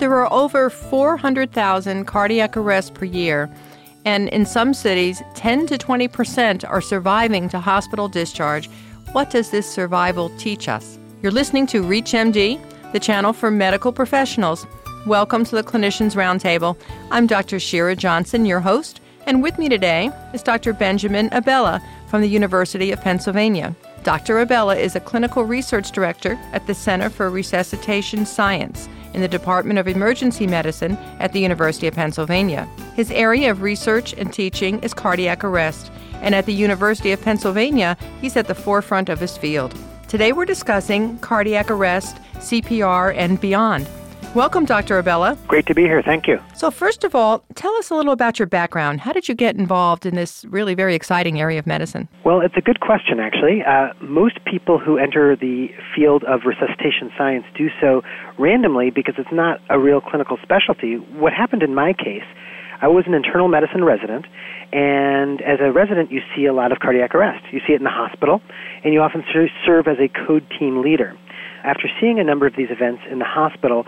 There are over 400,000 cardiac arrests per year, and in some cities, 10 to 20 percent are surviving to hospital discharge. What does this survival teach us? You're listening to ReachMD, the channel for medical professionals. Welcome to the Clinicians Roundtable. I'm Dr. Shira Johnson, your host, and with me today is Dr. Benjamin Abella from the University of Pennsylvania. Dr. Abella is a clinical research director at the Center for Resuscitation Science in the Department of Emergency Medicine at the University of Pennsylvania. His area of research and teaching is cardiac arrest, and at the University of Pennsylvania, he's at the forefront of his field. Today we're discussing cardiac arrest, CPR, and beyond. Welcome, Dr. Abella. Great to be here. Thank you. So, first of all, tell us a little about your background. How did you get involved in this really very exciting area of medicine? Well, it's a good question, actually. Uh, most people who enter the field of resuscitation science do so randomly because it's not a real clinical specialty. What happened in my case, I was an internal medicine resident, and as a resident, you see a lot of cardiac arrest. You see it in the hospital, and you often serve as a code team leader. After seeing a number of these events in the hospital,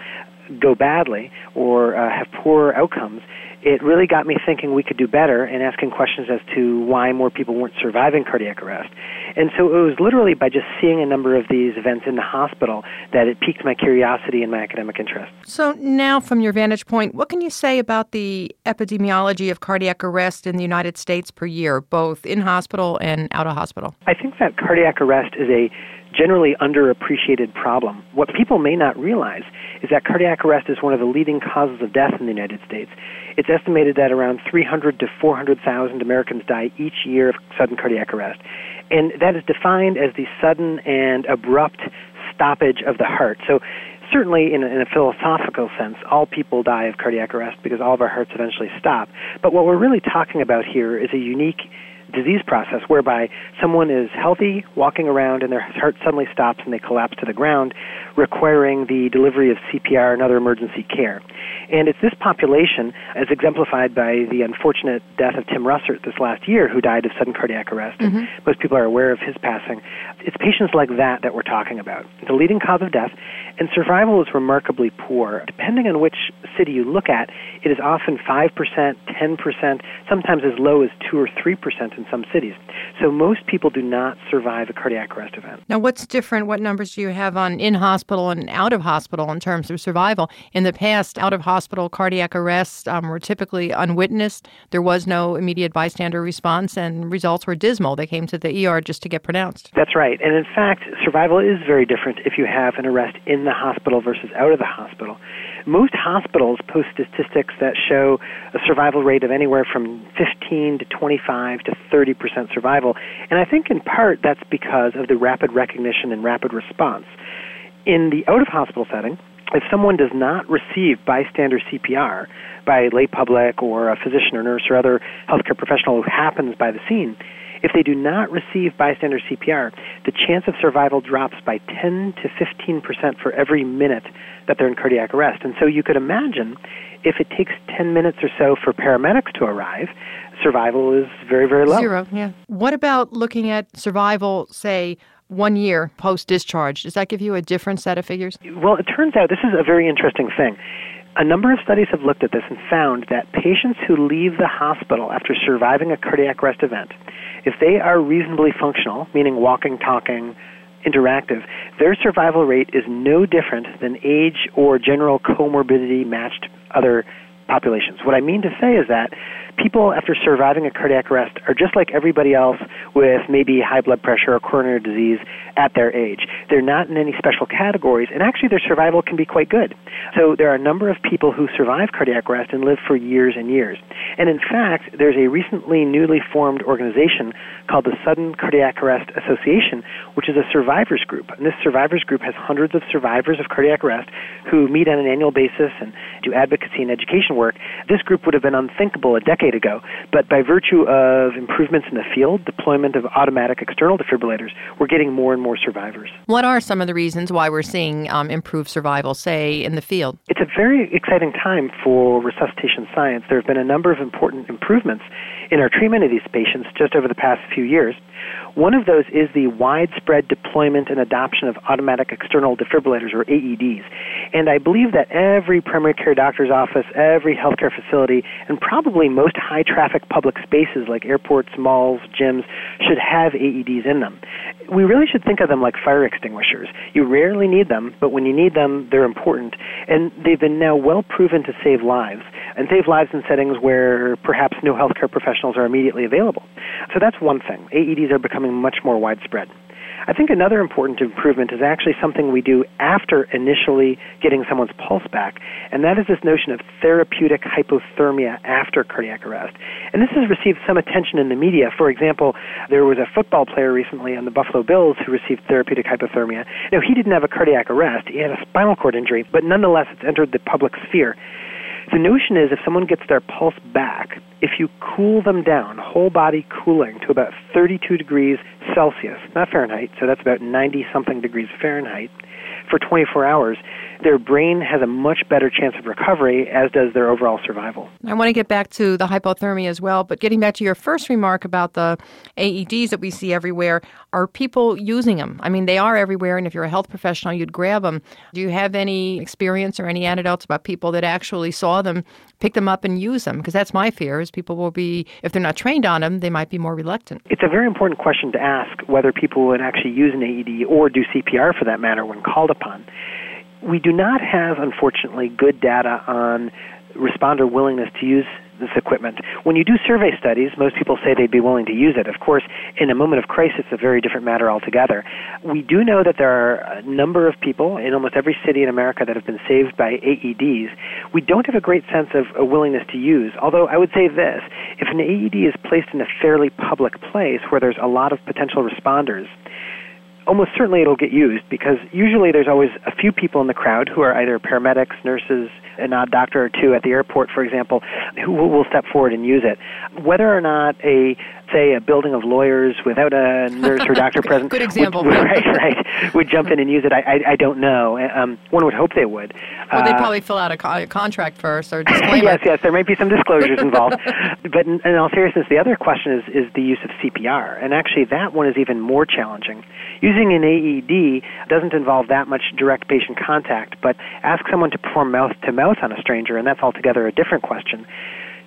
go badly or uh, have poor outcomes, it really got me thinking we could do better and asking questions as to why more people weren't surviving cardiac arrest. And so it was literally by just seeing a number of these events in the hospital that it piqued my curiosity and my academic interest. So now, from your vantage point, what can you say about the epidemiology of cardiac arrest in the United States per year, both in hospital and out of hospital? I think that cardiac arrest is a generally underappreciated problem. What people may not realize is that cardiac arrest is one of the leading causes of death in the United States. It's estimated that around 300 to 400,000 Americans die each year of sudden cardiac arrest. And that is defined as the sudden and abrupt stoppage of the heart. So certainly in a, in a, philosophical sense, all people die of cardiac arrest because all of our hearts eventually stop. But what we're really talking about here is a unique disease process whereby someone is healthy, walking around, and their heart suddenly stops and they collapse to the ground, requiring the delivery of CPR and other emergency care. And it's this population, as exemplified by the unfortunate death of Tim Russert this last year, who died of sudden cardiac arrest. Mm-hmm. most people are aware of his passing. It's patients like that that we're talking about. It's a leading cause of death, and survival is remarkably poor. Depending on which city you look at, it is often 5%, 10%, sometimes as low as 2 or 3% in some cities. So most people do not survive a cardiac arrest event. Now, what's different? What numbers do you have on in hospital and out of hospital in terms of survival? In the past, out of hospital cardiac arrests um, were typically unwitnessed. There was no immediate bystander response, and results were dismal. They came to the ER just to get pronounced. That's right. And in fact, survival is very different if you have an arrest in the hospital versus out of the hospital. Most hospitals post statistics that show a survival rate of anywhere from 15 to 25 to 30 percent survival, and I think in part that's because of the rapid recognition and rapid response. In the out of hospital setting, if someone does not receive bystander CPR by a lay public or a physician or nurse or other healthcare professional who happens by the scene, if they do not receive bystander CPR, the chance of survival drops by 10 to 15 percent for every minute that they're in cardiac arrest. And so you could imagine if it takes 10 minutes or so for paramedics to arrive, survival is very, very low. Zero, yeah. What about looking at survival, say, one year post discharge? Does that give you a different set of figures? Well, it turns out this is a very interesting thing. A number of studies have looked at this and found that patients who leave the hospital after surviving a cardiac arrest event, if they are reasonably functional, meaning walking, talking, interactive, their survival rate is no different than age or general comorbidity matched other populations. What I mean to say is that people after surviving a cardiac arrest are just like everybody else with maybe high blood pressure or coronary disease at their age. They're not in any special categories, and actually their survival can be quite good. So there are a number of people who survive cardiac arrest and live for years and years. And in fact, there's a recently newly formed organization called the Sudden Cardiac Arrest Association, which is a survivors group. And this survivors group has hundreds of survivors of cardiac arrest who meet on an annual basis and do advocacy and education resuscitation work, this group would have been unthinkable a decade ago. But by virtue of improvements in the field, deployment of automatic external defibrillators, we're getting more and more survivors. What are some of the reasons why we're seeing um, improved survival, say, in the field? It's a very exciting time for resuscitation science. There have been a number of important improvements in our treatment of these patients just over the past few years. One of those is the widespread deployment and adoption of automatic external defibrillators, or AEDs. And I believe that every primary care doctor's office, every healthcare facility, and probably most high traffic public spaces like airports, malls, gyms should have AEDs in them. We really should think of them like fire extinguishers. You rarely need them, but when you need them, they're important. And they've been now well proven to save lives, and save lives in settings where perhaps no healthcare professionals are immediately available. So that's one thing. AEDs are becoming becoming much more widespread. I think another important improvement is actually something we do after initially getting someone's pulse back, and that is this notion of therapeutic hypothermia after cardiac arrest. And this has received some attention in the media. For example, there was a football player recently on the Buffalo Bills who received therapeutic hypothermia. Now, he didn't have a cardiac arrest, he had a spinal cord injury, but nonetheless, it's entered the public sphere. The notion is if someone gets their pulse back, if you cool them down, whole body cooling to about 32 degrees Celsius, not Fahrenheit, so that's about 90 something degrees Fahrenheit, for 24 hours, their brain has a much better chance of recovery, as does their overall survival. I want to get back to the hypothermia as well, but getting back to your first remark about the AEDs that we see everywhere, are people using them? I mean, they are everywhere, and if you're a health professional, you'd grab them. Do you have any experience or any anecdotes about people that actually saw them, pick them up, and use them? Because that's my fear: is people will be, if they're not trained on them, they might be more reluctant. It's a very important question to ask whether people would actually use an AED or do CPR for that matter when called upon we do not have, unfortunately, good data on responder willingness to use this equipment. When you do survey studies, most people say they'd be willing to use it. Of course, in a moment of crisis, it's a very different matter altogether. We do know that there are a number of people in almost every city in America that have been saved by AEDs. We don't have a great sense of a willingness to use, although I would say this if an AED is placed in a fairly public place where there's a lot of potential responders, almost certainly it'll get used because usually there's always a few people in the crowd who are either paramedics, nurses, an odd doctor or two at the airport, for example, who will step forward and use it. Whether or not a say a building of lawyers without a nurse or doctor present, good example, would, right, right, would jump in and use it. I, I, I don't know. Um, one would hope they would. Well, they uh, probably fill out a, co- a contract first or disclaimer. yes, yes, there might be some disclosures involved. but in, in all seriousness, the other question is is the use of CPR, and actually that one is even more challenging. Using an AED doesn't involve that much direct patient contact, but ask someone to perform mouth to mouth on a stranger, and that's altogether a different question.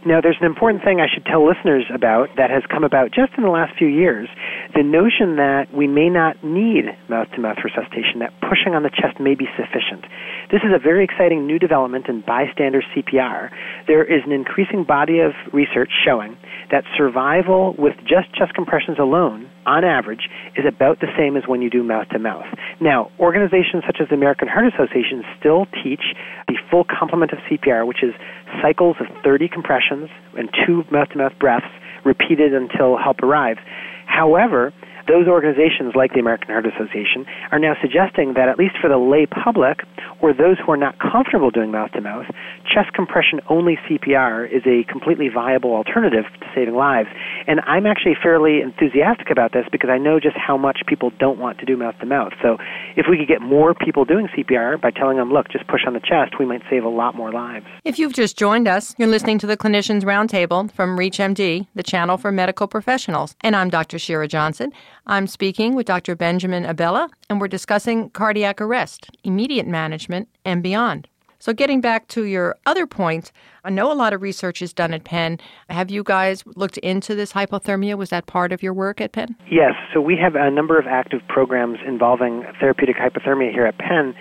Now, there's an important thing I should tell listeners about that has come about just in the last few years the notion that we may not need mouth to mouth resuscitation, that pushing on the chest may be sufficient. This is a very exciting new development in bystander CPR. There is an increasing body of research showing that survival with just chest compressions alone, on average, is about the same as when you do mouth to mouth. Now, organizations such as the American Heart Association still teach the full complement of CPR, which is cycles of 30 compressions and two mouth to mouth breaths repeated until help arrives. However, those organizations, like the American Heart Association, are now suggesting that at least for the lay public or those who are not comfortable doing mouth to mouth, chest compression only CPR is a completely viable alternative to saving lives. And I'm actually fairly enthusiastic about this because I know just how much people don't want to do mouth to mouth. So if we could get more people doing CPR by telling them, look, just push on the chest, we might save a lot more lives. If you've just joined us, you're listening to the Clinicians Roundtable from ReachMD, the channel for medical professionals. And I'm Dr. Shira Johnson. I'm speaking with Dr. Benjamin Abella, and we're discussing cardiac arrest, immediate management, and beyond. So, getting back to your other point, I know a lot of research is done at Penn. Have you guys looked into this hypothermia? Was that part of your work at Penn? Yes. So, we have a number of active programs involving therapeutic hypothermia here at Penn.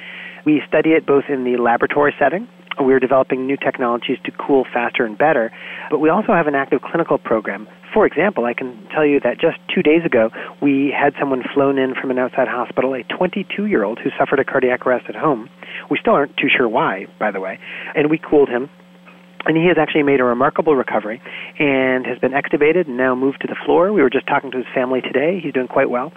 We study it both in the laboratory setting, we're developing new technologies to cool faster and better, but we also have an active clinical program. For example, I can tell you that just two days ago, we had someone flown in from an outside hospital, a 22 year old who suffered a cardiac arrest at home. We still aren't too sure why, by the way. And we cooled him and he has actually made a remarkable recovery and has been extubated and now moved to the floor. We were just talking to his family today. He's doing quite well.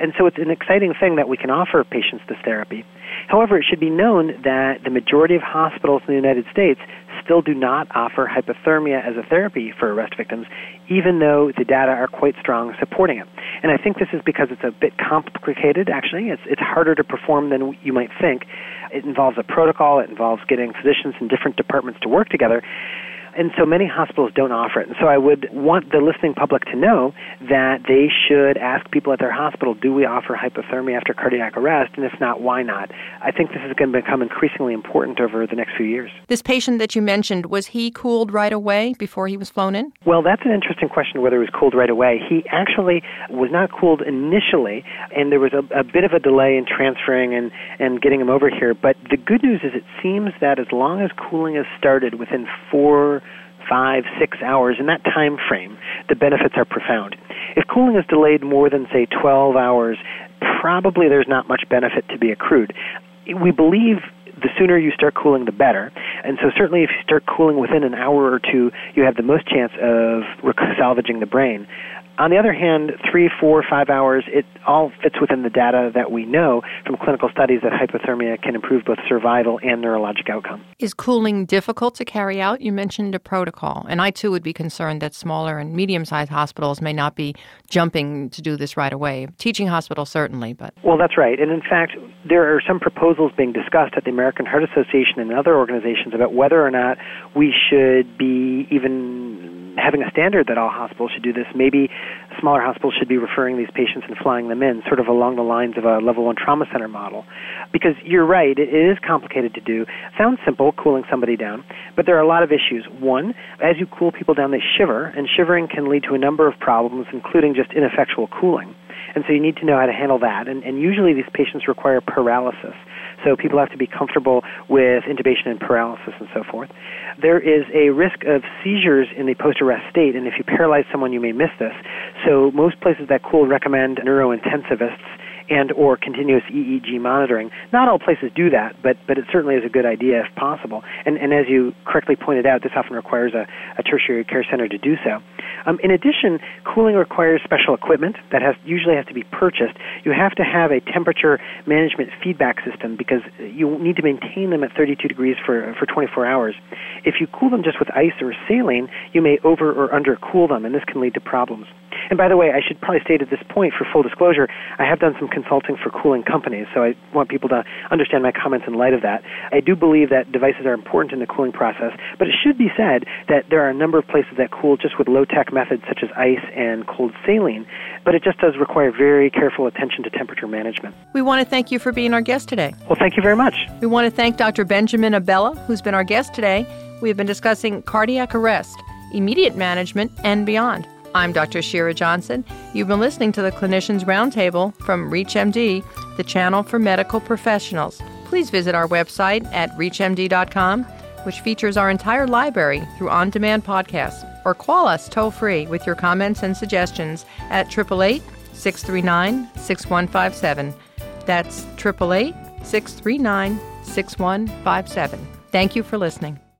And so it's an exciting thing that we can offer patients this therapy. However, it should be known that the majority of hospitals in the United States still do not offer hypothermia as a therapy for arrest victims, even though the data are quite strong supporting it. And I think this is because it's a bit complicated, actually. It's, it's harder to perform than you might think. It involves a protocol, it involves getting physicians in different departments to work together. And so many hospitals don't offer it. And so I would want the listening public to know that they should ask people at their hospital, do we offer hypothermia after cardiac arrest? And if not, why not? I think this is going to become increasingly important over the next few years. This patient that you mentioned, was he cooled right away before he was flown in? Well, that's an interesting question whether he was cooled right away. He actually was not cooled initially, and there was a, a bit of a delay in transferring and, and getting him over here. But the good news is it seems that as long as cooling is started within four five, six hours, in that time frame, the benefits are profound. If cooling is delayed more than, say, 12 hours, probably there's not much benefit to be accrued. We believe the sooner you start cooling, the better. And so, certainly, if you start cooling within an hour or two, you have the most chance of salvaging the brain. On the other hand, three, four, five hours, it all fits within the data that we know from clinical studies that hypothermia can improve both survival and neurologic outcome. Is cooling difficult to carry out? You mentioned a protocol, and I too would be concerned that smaller and medium sized hospitals may not be jumping to do this right away. Teaching hospitals, certainly, but. Well, that's right. And in fact, there are some proposals being discussed at the American Heart Association and other organizations about whether or not we should be even having a standard that all hospitals should do this. Maybe smaller hospitals should be referring these patients and flying them in, sort of along the lines of a level one trauma center model. Because you're right, it is complicated to do. Sounds simple, cooling somebody down, but there are a lot of issues. One, as you cool people down, they shiver, and shivering can lead to a number of problems, including just ineffectual cooling. And so you need to know how to handle that. And, and usually these patients require paralysis. So people have to be comfortable with intubation and paralysis and so forth. There is a risk of seizures in the post arrest state, and if you paralyze someone, you may miss this. So most places that cool recommend neurointensivists and or continuous EEG monitoring. Not all places do that, but but it certainly is a good idea if possible. And and as you correctly pointed out, this often requires a, a tertiary care center to do so. Um, in addition, cooling requires special equipment that has usually has to be purchased. You have to have a temperature management feedback system because you need to maintain them at 32 degrees for for 24 hours. If you cool them just with ice or saline, you may over or under cool them, and this can lead to problems. And by the way, I should probably state at this point, for full disclosure, I have done some consulting for cooling companies, so I want people to understand my comments in light of that. I do believe that devices are important in the cooling process, but it should be said that there are a number of places that cool just with low tech methods such as ice and cold saline, but it just does require very careful attention to temperature management. We want to thank you for being our guest today. Well, thank you very much. We want to thank Dr. Benjamin Abella, who's been our guest today. We have been discussing cardiac arrest, immediate management, and beyond. I'm Dr. Shira Johnson. You've been listening to the Clinicians Roundtable from ReachMD, the channel for medical professionals. Please visit our website at reachmd.com, which features our entire library through on demand podcasts, or call us toll free with your comments and suggestions at 888 639 6157. That's 888 639 6157. Thank you for listening.